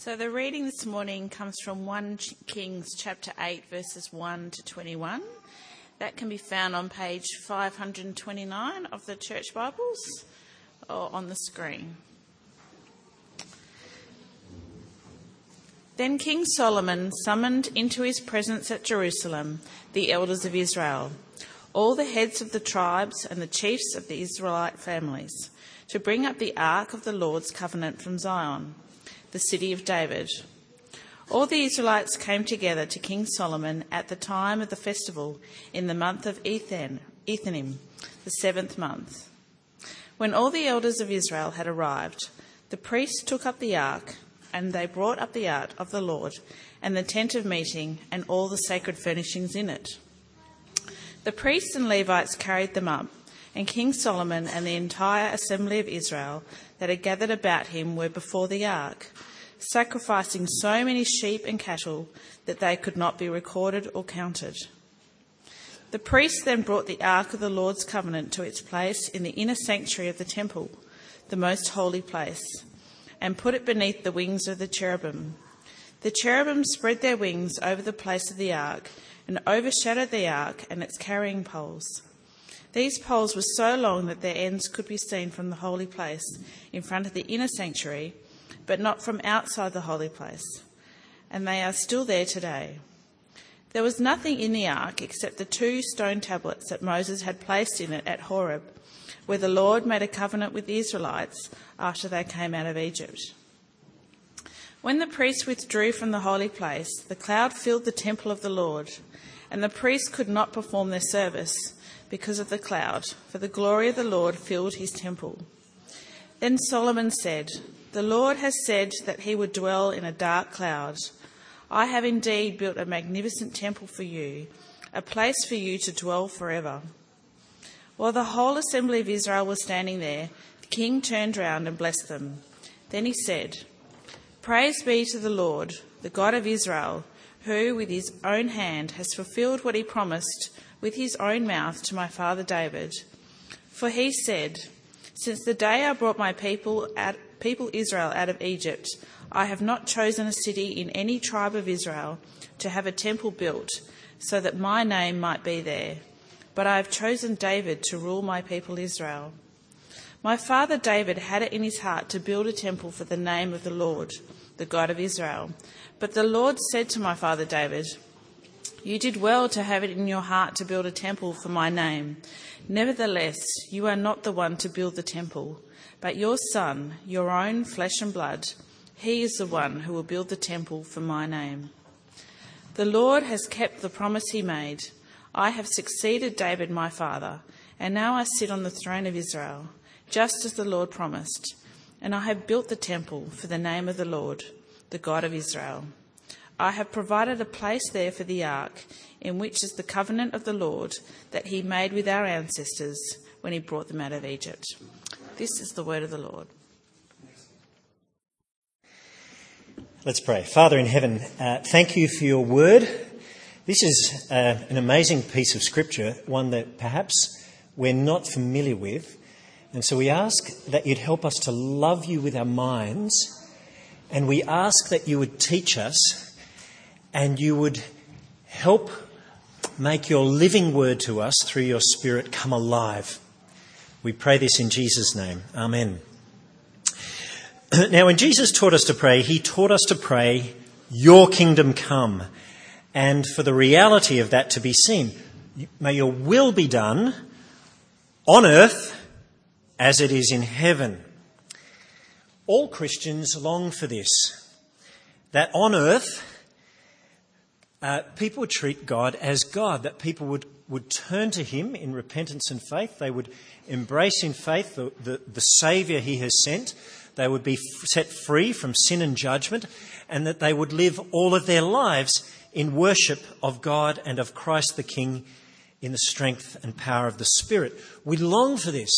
So the reading this morning comes from 1 Kings chapter 8, verses 1 to 21. That can be found on page 529 of the Church Bibles or on the screen. Then King Solomon summoned into his presence at Jerusalem the elders of Israel, all the heads of the tribes and the chiefs of the Israelite families, to bring up the ark of the Lord's covenant from Zion the city of David. All the Israelites came together to King Solomon at the time of the festival in the month of Ethan, Ethanim, the seventh month. When all the elders of Israel had arrived, the priests took up the ark, and they brought up the ark of the Lord, and the tent of meeting, and all the sacred furnishings in it. The priests and Levites carried them up, and King Solomon and the entire assembly of Israel that had gathered about him were before the ark, sacrificing so many sheep and cattle that they could not be recorded or counted. The priests then brought the ark of the Lord's covenant to its place in the inner sanctuary of the temple, the most holy place, and put it beneath the wings of the cherubim. The cherubim spread their wings over the place of the ark and overshadowed the ark and its carrying poles. These poles were so long that their ends could be seen from the holy place in front of the inner sanctuary, but not from outside the holy place. And they are still there today. There was nothing in the ark except the two stone tablets that Moses had placed in it at Horeb, where the Lord made a covenant with the Israelites after they came out of Egypt. When the priests withdrew from the holy place, the cloud filled the temple of the Lord, and the priests could not perform their service because of the cloud, for the glory of the Lord filled his temple. Then Solomon said, The Lord has said that he would dwell in a dark cloud. I have indeed built a magnificent temple for you, a place for you to dwell forever. While the whole assembly of Israel was standing there, the king turned round and blessed them. Then he said, Praise be to the Lord, the God of Israel, who with his own hand has fulfilled what he promised with his own mouth to my father David. For he said, Since the day I brought my people, out, people Israel out of Egypt, I have not chosen a city in any tribe of Israel to have a temple built, so that my name might be there. But I have chosen David to rule my people Israel. My father David had it in his heart to build a temple for the name of the Lord, the God of Israel. But the Lord said to my father David, you did well to have it in your heart to build a temple for my name. Nevertheless, you are not the one to build the temple, but your son, your own flesh and blood. He is the one who will build the temple for my name. The Lord has kept the promise he made. I have succeeded David my father, and now I sit on the throne of Israel, just as the Lord promised. And I have built the temple for the name of the Lord, the God of Israel. I have provided a place there for the ark, in which is the covenant of the Lord that he made with our ancestors when he brought them out of Egypt. This is the word of the Lord. Let's pray. Father in heaven, uh, thank you for your word. This is uh, an amazing piece of scripture, one that perhaps we're not familiar with. And so we ask that you'd help us to love you with our minds, and we ask that you would teach us and you would help make your living word to us through your Spirit come alive. We pray this in Jesus' name. Amen. Now, when Jesus taught us to pray, he taught us to pray, Your kingdom come. And for the reality of that to be seen, may your will be done on earth as it is in heaven. All Christians long for this, that on earth, uh, people would treat God as God, that people would, would turn to Him in repentance and faith. They would embrace in faith the, the, the Saviour He has sent. They would be set free from sin and judgment, and that they would live all of their lives in worship of God and of Christ the King in the strength and power of the Spirit. We long for this.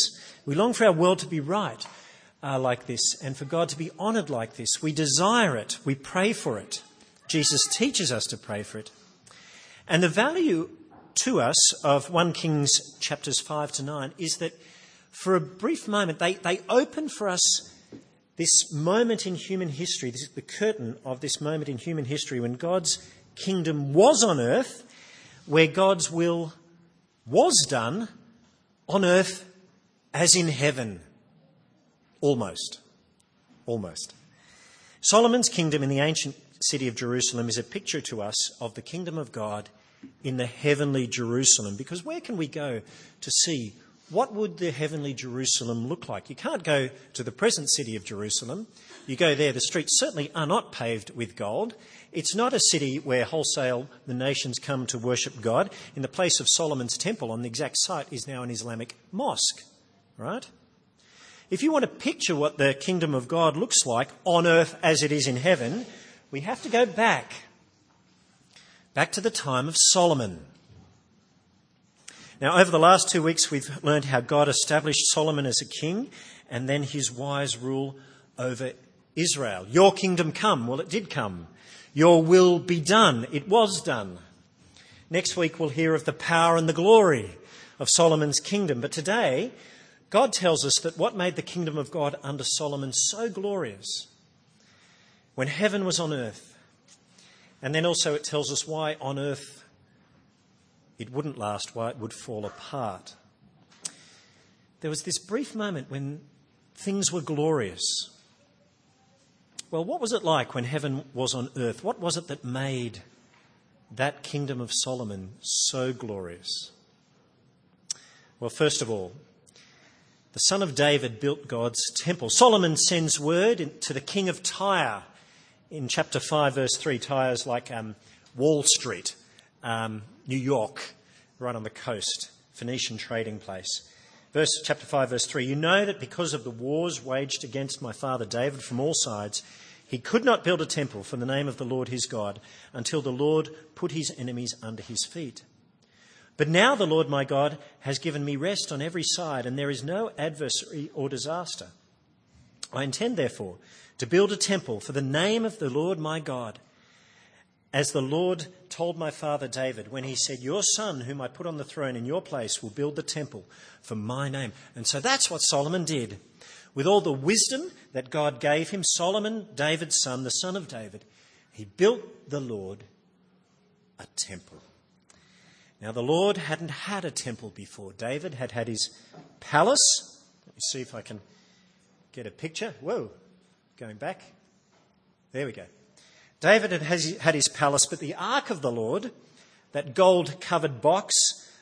We long for our world to be right uh, like this and for God to be honoured like this. We desire it. We pray for it. Jesus teaches us to pray for it. And the value to us of 1 Kings chapters 5 to 9 is that for a brief moment they, they open for us this moment in human history, this is the curtain of this moment in human history when God's kingdom was on earth, where God's will was done on earth as in heaven. Almost. Almost. Solomon's kingdom in the ancient city of Jerusalem is a picture to us of the kingdom of God in the heavenly Jerusalem. Because where can we go to see what would the heavenly Jerusalem look like? You can't go to the present city of Jerusalem. You go there, the streets certainly are not paved with gold. It's not a city where wholesale the nations come to worship God. In the place of Solomon's temple on the exact site is now an Islamic mosque, right? If you want to picture what the kingdom of God looks like on earth as it is in heaven, we have to go back. Back to the time of Solomon. Now, over the last two weeks, we've learned how God established Solomon as a king and then his wise rule over Israel. Your kingdom come. Well, it did come. Your will be done. It was done. Next week, we'll hear of the power and the glory of Solomon's kingdom. But today, God tells us that what made the kingdom of God under Solomon so glorious when heaven was on earth, and then also it tells us why on earth it wouldn't last, why it would fall apart. There was this brief moment when things were glorious. Well, what was it like when heaven was on earth? What was it that made that kingdom of Solomon so glorious? Well, first of all, the son of David built God's temple. Solomon sends word to the king of Tyre in chapter 5, verse 3. Tyre is like um, Wall Street, um, New York, right on the coast, Phoenician trading place. Verse, chapter 5, verse 3 You know that because of the wars waged against my father David from all sides, he could not build a temple for the name of the Lord his God until the Lord put his enemies under his feet. But now the Lord my God has given me rest on every side, and there is no adversary or disaster. I intend, therefore, to build a temple for the name of the Lord my God, as the Lord told my father David when he said, Your son, whom I put on the throne in your place, will build the temple for my name. And so that's what Solomon did. With all the wisdom that God gave him, Solomon, David's son, the son of David, he built the Lord a temple. Now, the Lord hadn't had a temple before. David had had his palace. Let me see if I can get a picture. Whoa, going back. There we go. David had his palace, but the ark of the Lord, that gold covered box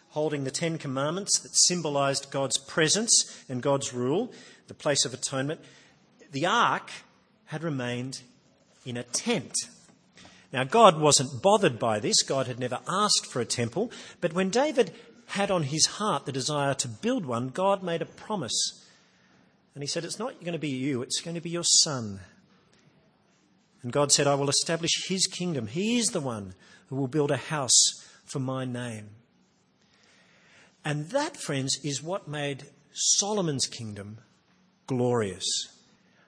holding the Ten Commandments that symbolized God's presence and God's rule, the place of atonement, the ark had remained in a tent. Now, God wasn't bothered by this. God had never asked for a temple. But when David had on his heart the desire to build one, God made a promise. And he said, It's not going to be you, it's going to be your son. And God said, I will establish his kingdom. He is the one who will build a house for my name. And that, friends, is what made Solomon's kingdom glorious.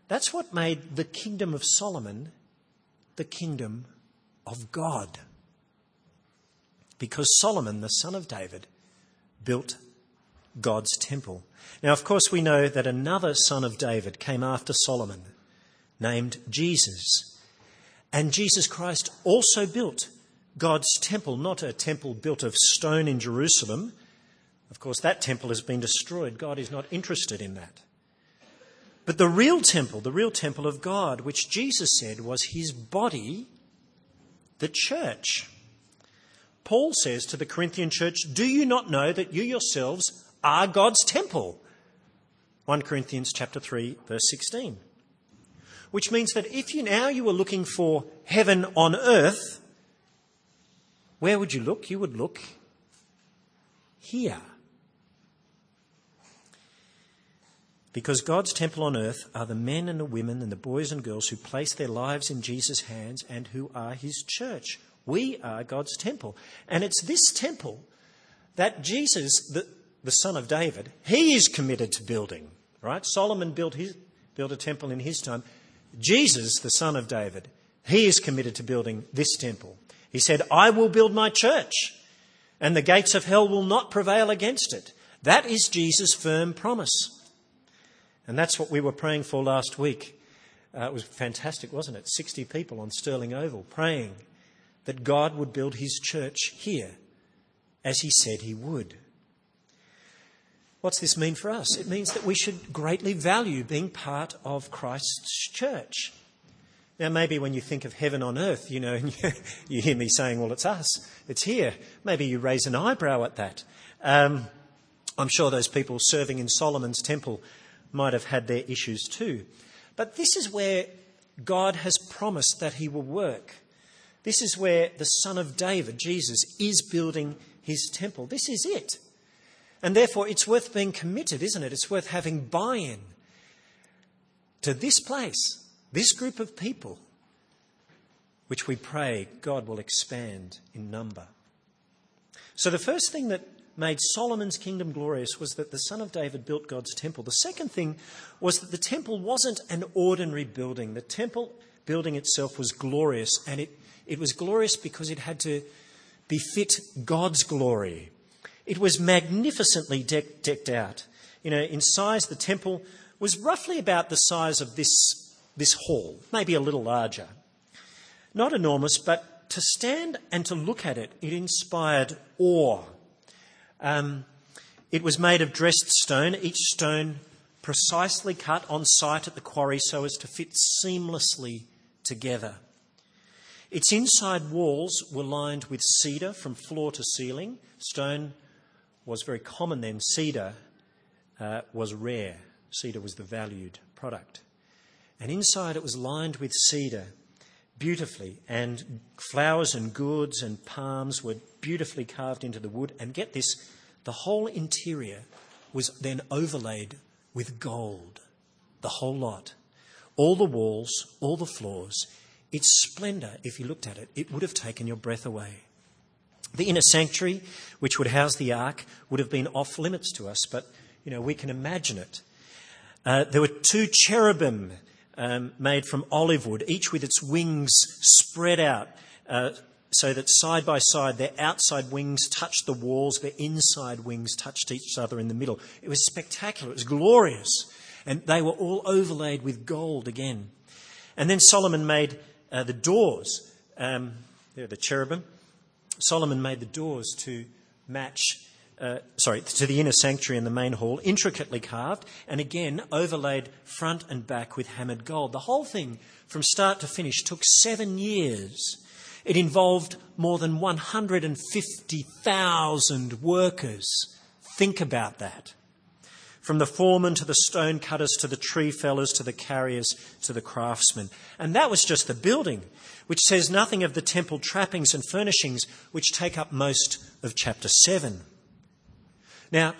That's what made the kingdom of Solomon the kingdom of God. Because Solomon, the son of David, built God's temple. Now, of course, we know that another son of David came after Solomon, named Jesus. And Jesus Christ also built God's temple, not a temple built of stone in Jerusalem. Of course, that temple has been destroyed. God is not interested in that. But the real temple, the real temple of God, which Jesus said was his body, the church. Paul says to the Corinthian church, Do you not know that you yourselves are God's temple? 1 Corinthians chapter 3 verse 16. Which means that if you now you were looking for heaven on earth, where would you look? You would look here. Because God's temple on earth are the men and the women and the boys and girls who place their lives in Jesus' hands and who are his church. We are God's temple. And it's this temple that Jesus, the, the son of David, he is committed to building. Right? Solomon built, his, built a temple in his time. Jesus, the son of David, he is committed to building this temple. He said, I will build my church, and the gates of hell will not prevail against it. That is Jesus' firm promise. And that's what we were praying for last week Uh, it was fantastic, wasn't it? 60 people on Stirling Oval praying that God would build his church here as he said he would. What's this mean for us? It means that we should greatly value being part of Christ's church. Now, maybe when you think of heaven on earth, you know, and you, you hear me saying, well, it's us, it's here. Maybe you raise an eyebrow at that. Um, I'm sure those people serving in Solomon's temple might have had their issues too. But this is where God has promised that he will work. This is where the Son of David, Jesus, is building his temple. This is it. And therefore, it's worth being committed, isn't it? It's worth having buy in to this place, this group of people, which we pray God will expand in number. So, the first thing that made Solomon's kingdom glorious was that the son of David built God's temple. The second thing was that the temple wasn't an ordinary building. The temple building itself was glorious, and it, it was glorious because it had to befit God's glory. It was magnificently deck, decked out. You know, in size, the temple was roughly about the size of this, this hall, maybe a little larger. Not enormous, but to stand and to look at it, it inspired awe. Um, it was made of dressed stone, each stone precisely cut on site at the quarry so as to fit seamlessly together. Its inside walls were lined with cedar from floor to ceiling. Stone was very common then. Cedar uh, was rare. Cedar was the valued product. And inside it was lined with cedar beautifully, and flowers and gourds and palms were beautifully carved into the wood. And get this, the whole interior was then overlaid with gold, the whole lot. All the walls, all the floors, its splendour, if you looked at it, it would have taken your breath away. The inner sanctuary, which would house the ark, would have been off limits to us, but you know we can imagine it. Uh, there were two cherubim um, made from olive wood, each with its wings spread out, uh, so that side by side their outside wings touched the walls, their inside wings touched each other in the middle. It was spectacular. It was glorious, and they were all overlaid with gold again. And then Solomon made uh, the doors. Um, there, the cherubim Solomon made the doors to match, uh, sorry, to the inner sanctuary and the main hall, intricately carved, and again overlaid front and back with hammered gold. The whole thing, from start to finish, took seven years. It involved more than 150,000 workers. Think about that. From the foreman to the stone cutters to the tree fellers to the carriers to the craftsmen. And that was just the building which says nothing of the temple trappings and furnishings which take up most of chapter 7. Now,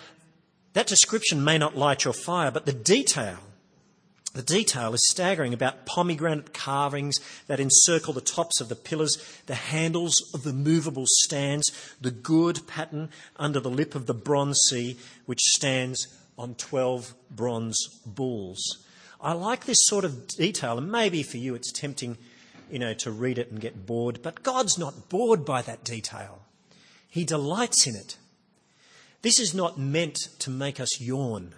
that description may not light your fire, but the detail, the detail is staggering about pomegranate carvings that encircle the tops of the pillars, the handles of the movable stands, the gourd pattern under the lip of the bronze sea, which stands on 12 bronze bulls. I like this sort of detail, and maybe for you it's tempting you know, to read it and get bored. But God's not bored by that detail. He delights in it. This is not meant to make us yawn.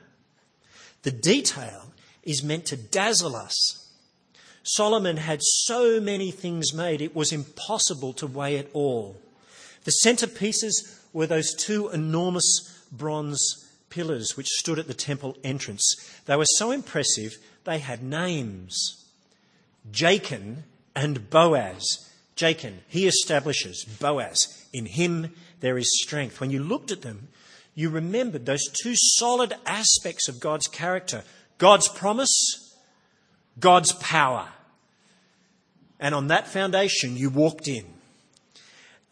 The detail is meant to dazzle us. Solomon had so many things made, it was impossible to weigh it all. The centerpieces were those two enormous bronze pillars which stood at the temple entrance. They were so impressive, they had names. Jachin and Boaz. Jachin, he establishes Boaz. In him there is strength. When you looked at them, you remembered those two solid aspects of God's character God's promise, God's power. And on that foundation, you walked in.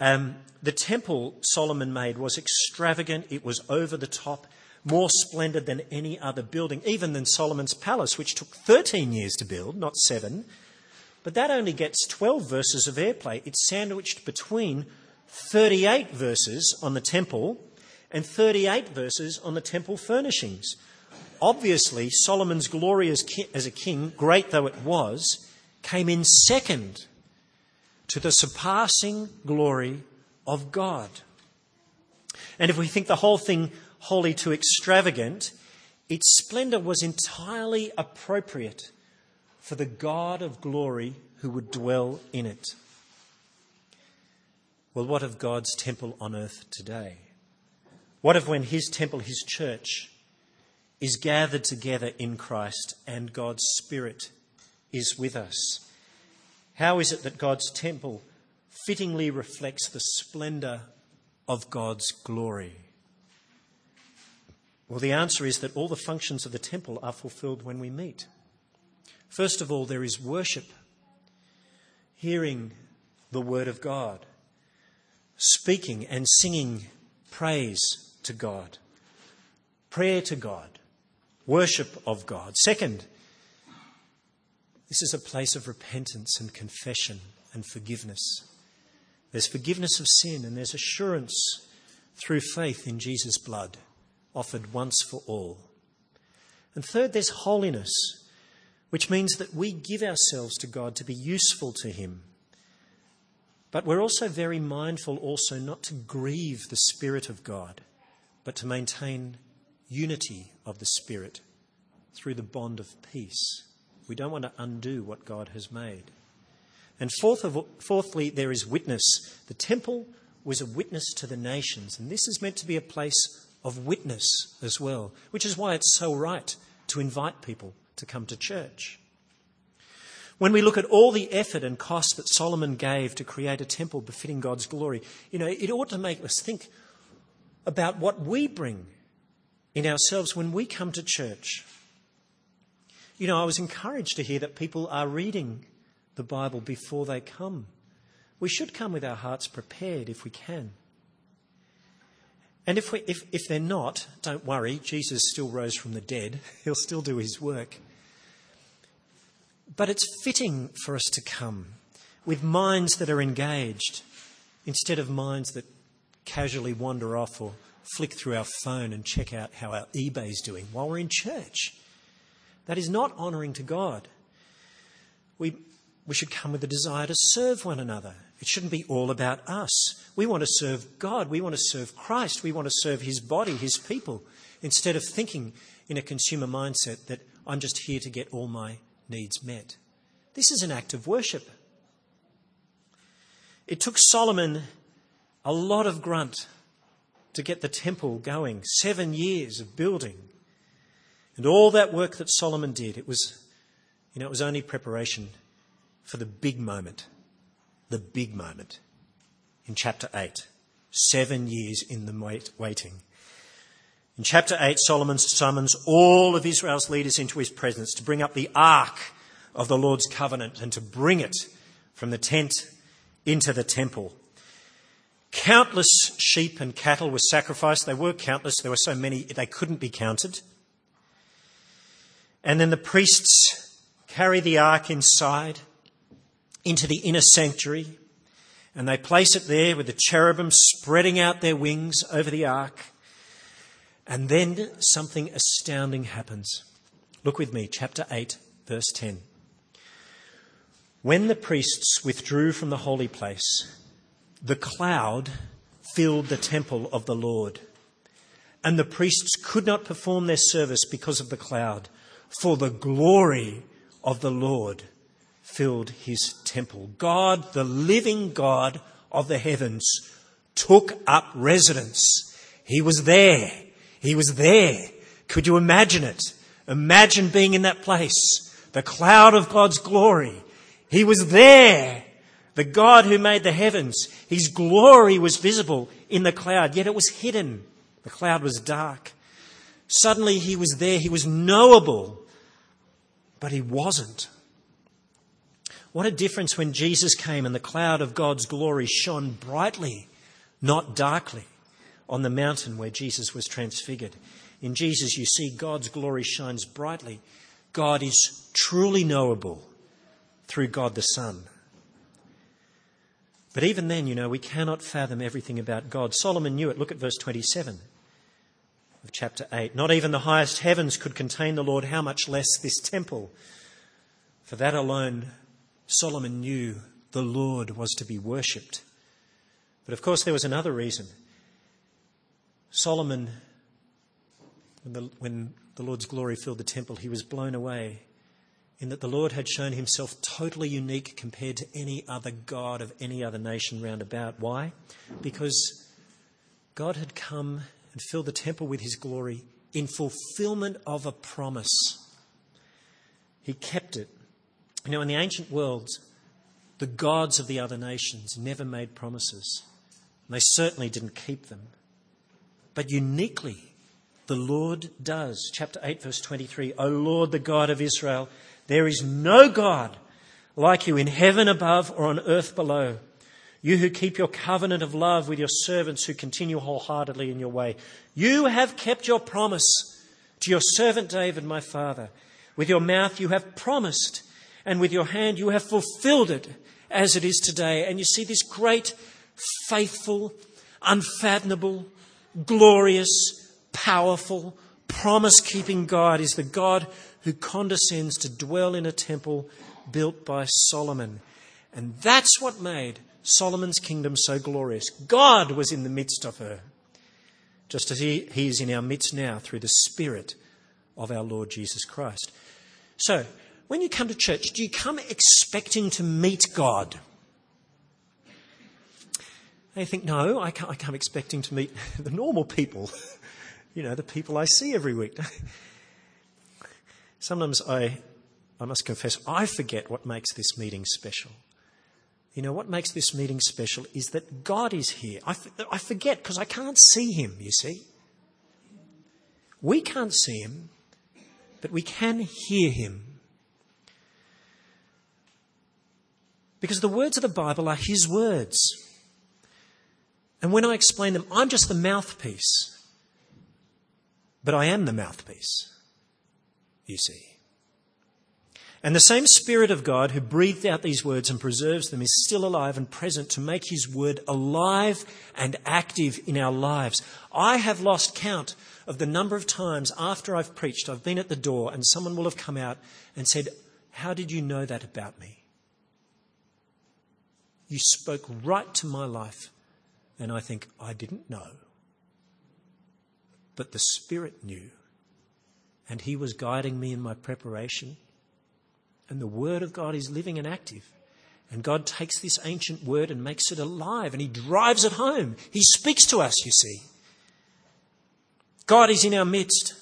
Um, the temple Solomon made was extravagant, it was over the top, more splendid than any other building, even than Solomon's palace, which took 13 years to build, not seven. But that only gets 12 verses of airplay. It's sandwiched between 38 verses on the temple and 38 verses on the temple furnishings. Obviously, Solomon's glory as, as a king, great though it was, came in second to the surpassing glory of God. And if we think the whole thing wholly too extravagant, its splendour was entirely appropriate for the God of glory who would dwell in it. Well, what of God's temple on earth today? What of when his temple, his church, is gathered together in Christ and God's Spirit is with us? How is it that God's temple fittingly reflects the splendour of God's glory? Well, the answer is that all the functions of the temple are fulfilled when we meet. First of all, there is worship, hearing the Word of God, speaking and singing praise to God, prayer to God, worship of God. Second, this is a place of repentance and confession and forgiveness. There's forgiveness of sin and there's assurance through faith in Jesus' blood offered once for all. And third, there's holiness, which means that we give ourselves to God to be useful to Him. But we're also very mindful also not to grieve the Spirit of God, but to maintain unity of the Spirit through the bond of peace. We don't want to undo what God has made. And fourth of, fourthly, there is witness. The temple was a witness to the nations, and this is meant to be a place of witness as well, which is why it's so right to invite people to come to church. When we look at all the effort and cost that Solomon gave to create a temple befitting God's glory, you know, it ought to make us think about what we bring in ourselves when we come to church. You know, I was encouraged to hear that people are reading the Bible before they come. We should come with our hearts prepared if we can. And if, we, if, if they're not, don't worry, Jesus still rose from the dead. He'll still do his work. But it's fitting for us to come with minds that are engaged instead of minds that casually wander off or flick through our phone and check out how our eBay's doing while we're in church. That is not honouring to God. We, we should come with a desire to serve one another it shouldn't be all about us. We want to serve God. We want to serve Christ. We want to serve His body, His people, instead of thinking in a consumer mindset that I'm just here to get all my needs met. This is an act of worship. It took Solomon a lot of grunt to get the temple going, seven years of building. And all that work that Solomon did, it was, you know, it was only preparation for the big moment the big moment in chapter 8. Seven years in the waiting. In chapter 8, Solomon summons all of Israel's leaders into his presence to bring up the ark of the Lord's covenant and to bring it from the tent into the temple. Countless sheep and cattle were sacrificed. They were countless. There were so many they couldn't be counted. And then the priests carry the ark inside into the inner sanctuary, and they place it there with the cherubim spreading out their wings over the ark. And then something astounding happens. Look with me, chapter 8, verse 10. When the priests withdrew from the holy place, the cloud filled the temple of the Lord. And the priests could not perform their service because of the cloud, for the glory of the Lord filled his temple. God, the living God of the heavens, took up residence. He was there. He was there. Could you imagine it? Imagine being in that place. The cloud of God's glory. He was there. The God who made the heavens. His glory was visible in the cloud, yet it was hidden. The cloud was dark. Suddenly he was there. He was knowable, but he wasn't. What a difference when Jesus came and the cloud of God's glory shone brightly, not darkly, on the mountain where Jesus was transfigured. In Jesus, you see God's glory shines brightly. God is truly knowable through God the Son. But even then, you know, we cannot fathom everything about God. Solomon knew it. Look at verse 27 of chapter 8. Not even the highest heavens could contain the Lord, how much less this temple. For that alone Solomon knew the Lord was to be worshipped. But of course, there was another reason. Solomon, when the, when the Lord's glory filled the temple, he was blown away in that the Lord had shown himself totally unique compared to any other God of any other nation round about. Why? Because God had come and filled the temple with his glory in fulfillment of a promise. He kept it. You know, in the ancient world, the gods of the other nations never made promises. They certainly didn't keep them. But uniquely, the Lord does. Chapter 8, verse 23 O Lord, the God of Israel, there is no God like you in heaven above or on earth below. You who keep your covenant of love with your servants who continue wholeheartedly in your way. You have kept your promise to your servant David, my father. With your mouth you have promised, and with your hand you have fulfilled it as it is today. And you see this great, faithful, unfathomable, glorious, powerful, promise keeping God is the God who condescends to dwell in a temple built by Solomon. And that's what made Solomon's kingdom so glorious. God was in the midst of her, just as he, he is in our midst now through the Spirit of our Lord Jesus Christ. So, when you come to church, do you come expecting to meet God? You think, no, I I come expecting to meet the normal people, you know, the people I see every week. Sometimes I, I must confess, I forget what makes this meeting special. You know, what makes this meeting special is that God is here. I, I forget because I can't see him, you see. We can't see him, but we can hear him. Because the words of the Bible are his words. And when I explain them, I'm just the mouthpiece. But I am the mouthpiece you see. And the same Spirit of God who breathed out these words and preserves them is still alive and present to make His word alive and active in our lives. I have lost count of the number of times after I've preached, I've been at the door and someone will have come out and said, How did you know that about me? You spoke right to my life. And I think, I didn't know. But the Spirit knew and He was guiding me in my preparation. And the Word of God is living and active. And God takes this ancient Word and makes it alive, and He drives it home. He speaks to us, you see. God is in our midst.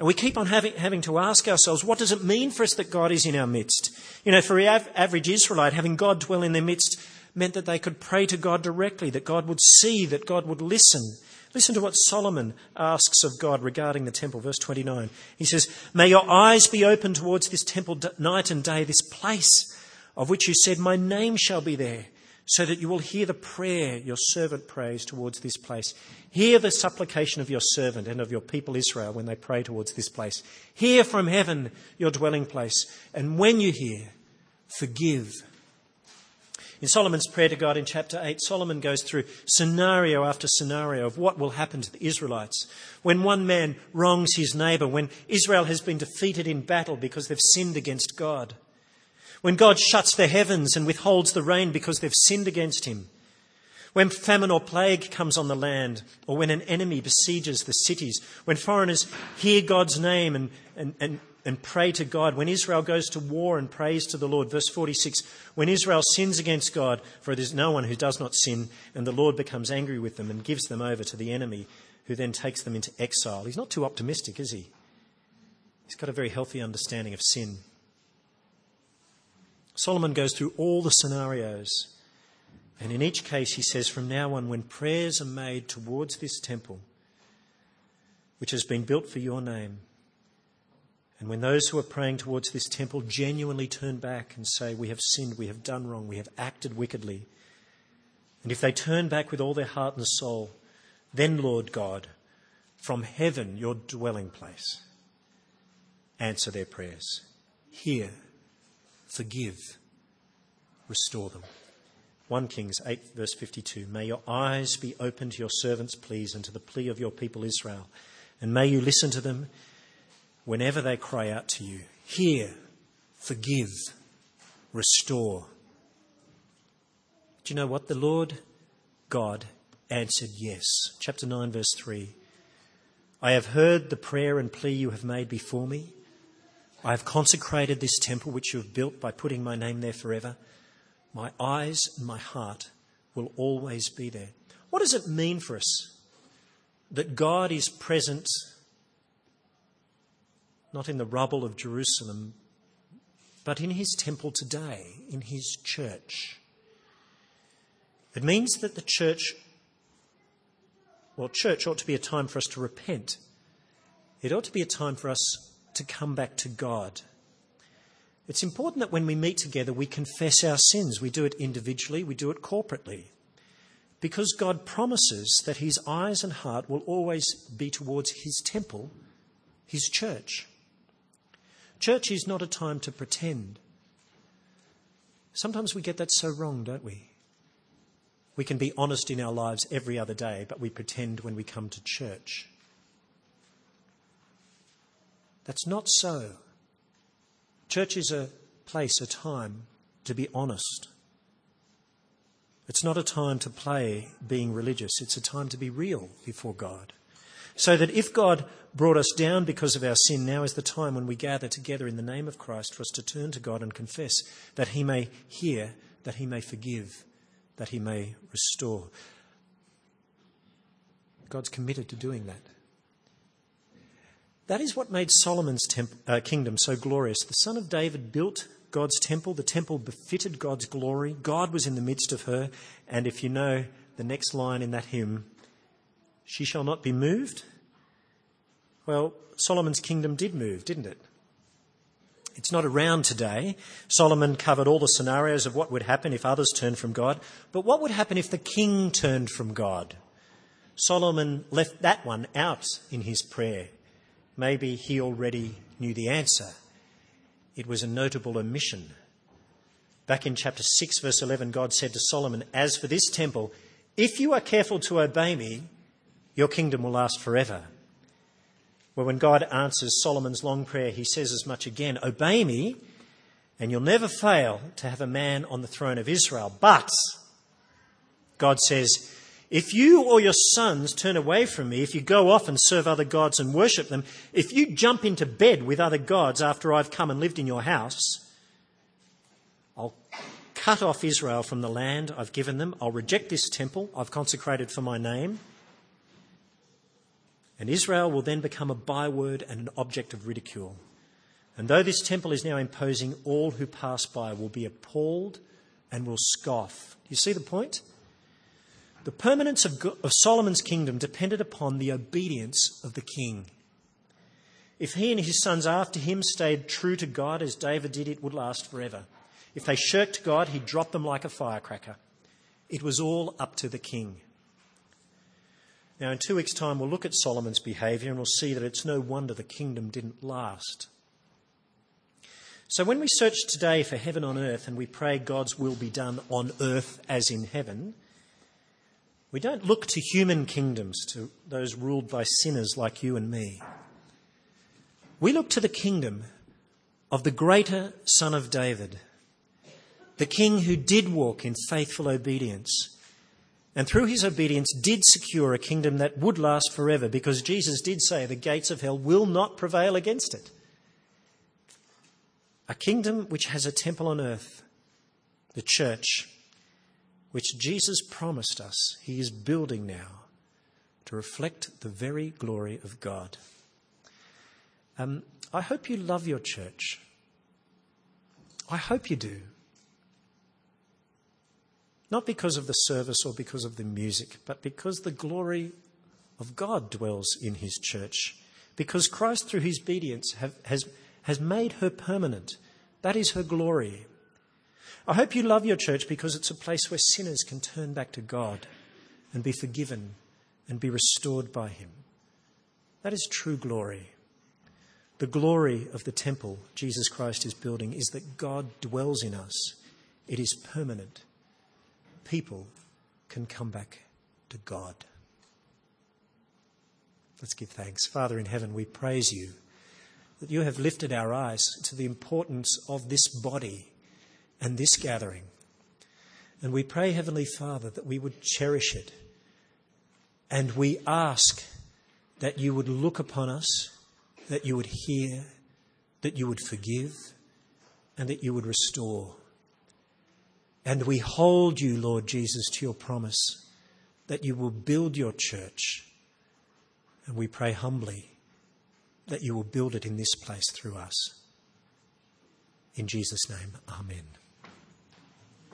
And we keep on having, having to ask ourselves, what does it mean for us that God is in our midst? You know, for the average Israelite, having God dwell in their midst meant that they could pray to God directly, that God would see, that God would listen. Listen to what Solomon asks of God regarding the temple, verse 29. He says, May your eyes be open towards this temple night and day, this place of which you said, My name shall be there, so that you will hear the prayer your servant prays towards this place. Hear the supplication of your servant and of your people Israel when they pray towards this place. Hear from heaven your dwelling place, and when you hear, forgive in Solomon's prayer to God in chapter 8, Solomon goes through scenario after scenario of what will happen to the Israelites. When one man wrongs his neighbour, when Israel has been defeated in battle because they've sinned against God, when God shuts the heavens and withholds the rain because they've sinned against him, when famine or plague comes on the land, or when an enemy besieges the cities, when foreigners hear God's name and, and, and and pray to God. When Israel goes to war and prays to the Lord, verse 46, when Israel sins against God, for it is no one who does not sin, and the Lord becomes angry with them and gives them over to the enemy, who then takes them into exile. He's not too optimistic, is he? He's got a very healthy understanding of sin. Solomon goes through all the scenarios, and in each case he says, from now on, when prayers are made towards this temple, which has been built for your name, and when those who are praying towards this temple genuinely turn back and say, We have sinned, we have done wrong, we have acted wickedly, and if they turn back with all their heart and soul, then, Lord God, from heaven, your dwelling place, answer their prayers. Hear, forgive, restore them. 1 Kings 8, verse 52 May your eyes be open to your servants' pleas and to the plea of your people Israel, and may you listen to them whenever they cry out to you, hear, forgive, restore. Do you know what? The Lord God answered yes. Chapter 9, verse 3. I have heard the prayer and plea you have made before me. I have consecrated this temple which you have built by putting my name there forever. My eyes and my heart will always be there. What does it mean for us that God is present not in the rubble of Jerusalem, but in his temple today, in his church? It means that the church, well, church ought to be a time for us to repent. It ought to be a time for us to come back to God. It's important that when we meet together, we confess our sins. We do it individually, we do it corporately. Because God promises that his eyes and heart will always be towards his temple, his church. Church is not a time to pretend. Sometimes we get that so wrong, don't we? We can be honest in our lives every other day, but we pretend when we come to church. That's not so. Church is a place, a time to be honest. It's not a time to play being religious, it's a time to be real before God. So that if God brought us down because of our sin, now is the time when we gather together in the name of Christ for us to turn to God and confess that He may hear, that He may forgive, that He may restore. God's committed to doing that. That is what made Solomon's temp- uh, kingdom so glorious. The son of David built God's temple. The temple befitted God's glory. God was in the midst of her. And if you know the next line in that hymn, she shall not be moved. Well, Solomon's kingdom did move, didn't it? It's not around today. Solomon covered all the scenarios of what would happen if others turned from God. But what would happen if the king turned from God? Solomon left that one out in his prayer. Maybe he already knew the answer. It was a notable omission. Back in chapter 6, verse 11, God said to Solomon, As for this temple, if you are careful to obey me, your kingdom will last forever. Well, when God answers Solomon's long prayer, he says as much again Obey me, and you'll never fail to have a man on the throne of Israel. But, God says, if you or your sons turn away from me, if you go off and serve other gods and worship them, if you jump into bed with other gods after I've come and lived in your house, I'll cut off Israel from the land I've given them. I'll reject this temple I've consecrated for my name. And Israel will then become a byword and an object of ridicule. And though this temple is now imposing, all who pass by will be appalled and will scoff. Do you see the point? The permanence of, of Solomon's kingdom depended upon the obedience of the king. If he and his sons after him stayed true to God as David did, it would last forever. If they shirked God, he'd drop them like a firecracker. It was all up to the king. Now, in two weeks' time, we'll look at Solomon's behaviour and we'll see that it's no wonder the kingdom didn't last. So, when we search today for heaven on earth and we pray God's will be done on earth as in heaven, we don't look to human kingdoms, to those ruled by sinners like you and me. We look to the kingdom of the greater Son of David, the King who did walk in faithful obedience, and through his obedience did secure a kingdom that would last forever, because Jesus did say the gates of hell will not prevail against it. A kingdom which has a temple on earth, the church, which Jesus promised us he is building now to reflect the very glory of God. Um, I hope you love your church. I hope you do. Not because of the service or because of the music, but because the glory of God dwells in his church. Because Christ, through his obedience, have, has, has made her permanent. That is her glory. I hope you love your church because it's a place where sinners can turn back to God and be forgiven and be restored by Him. That is true glory. The glory of the temple Jesus Christ is building is that God dwells in us, it is permanent. People can come back to God. Let's give thanks. Father in heaven, we praise you that you have lifted our eyes to the importance of this body and this gathering. And we pray, Heavenly Father, that we would cherish it. And we ask that you would look upon us, that you would hear, that you would forgive, and that you would restore. And we hold you, Lord Jesus, to your promise that you will build your church. And we pray humbly that you will build it in this place through us. In Jesus' name, Amen.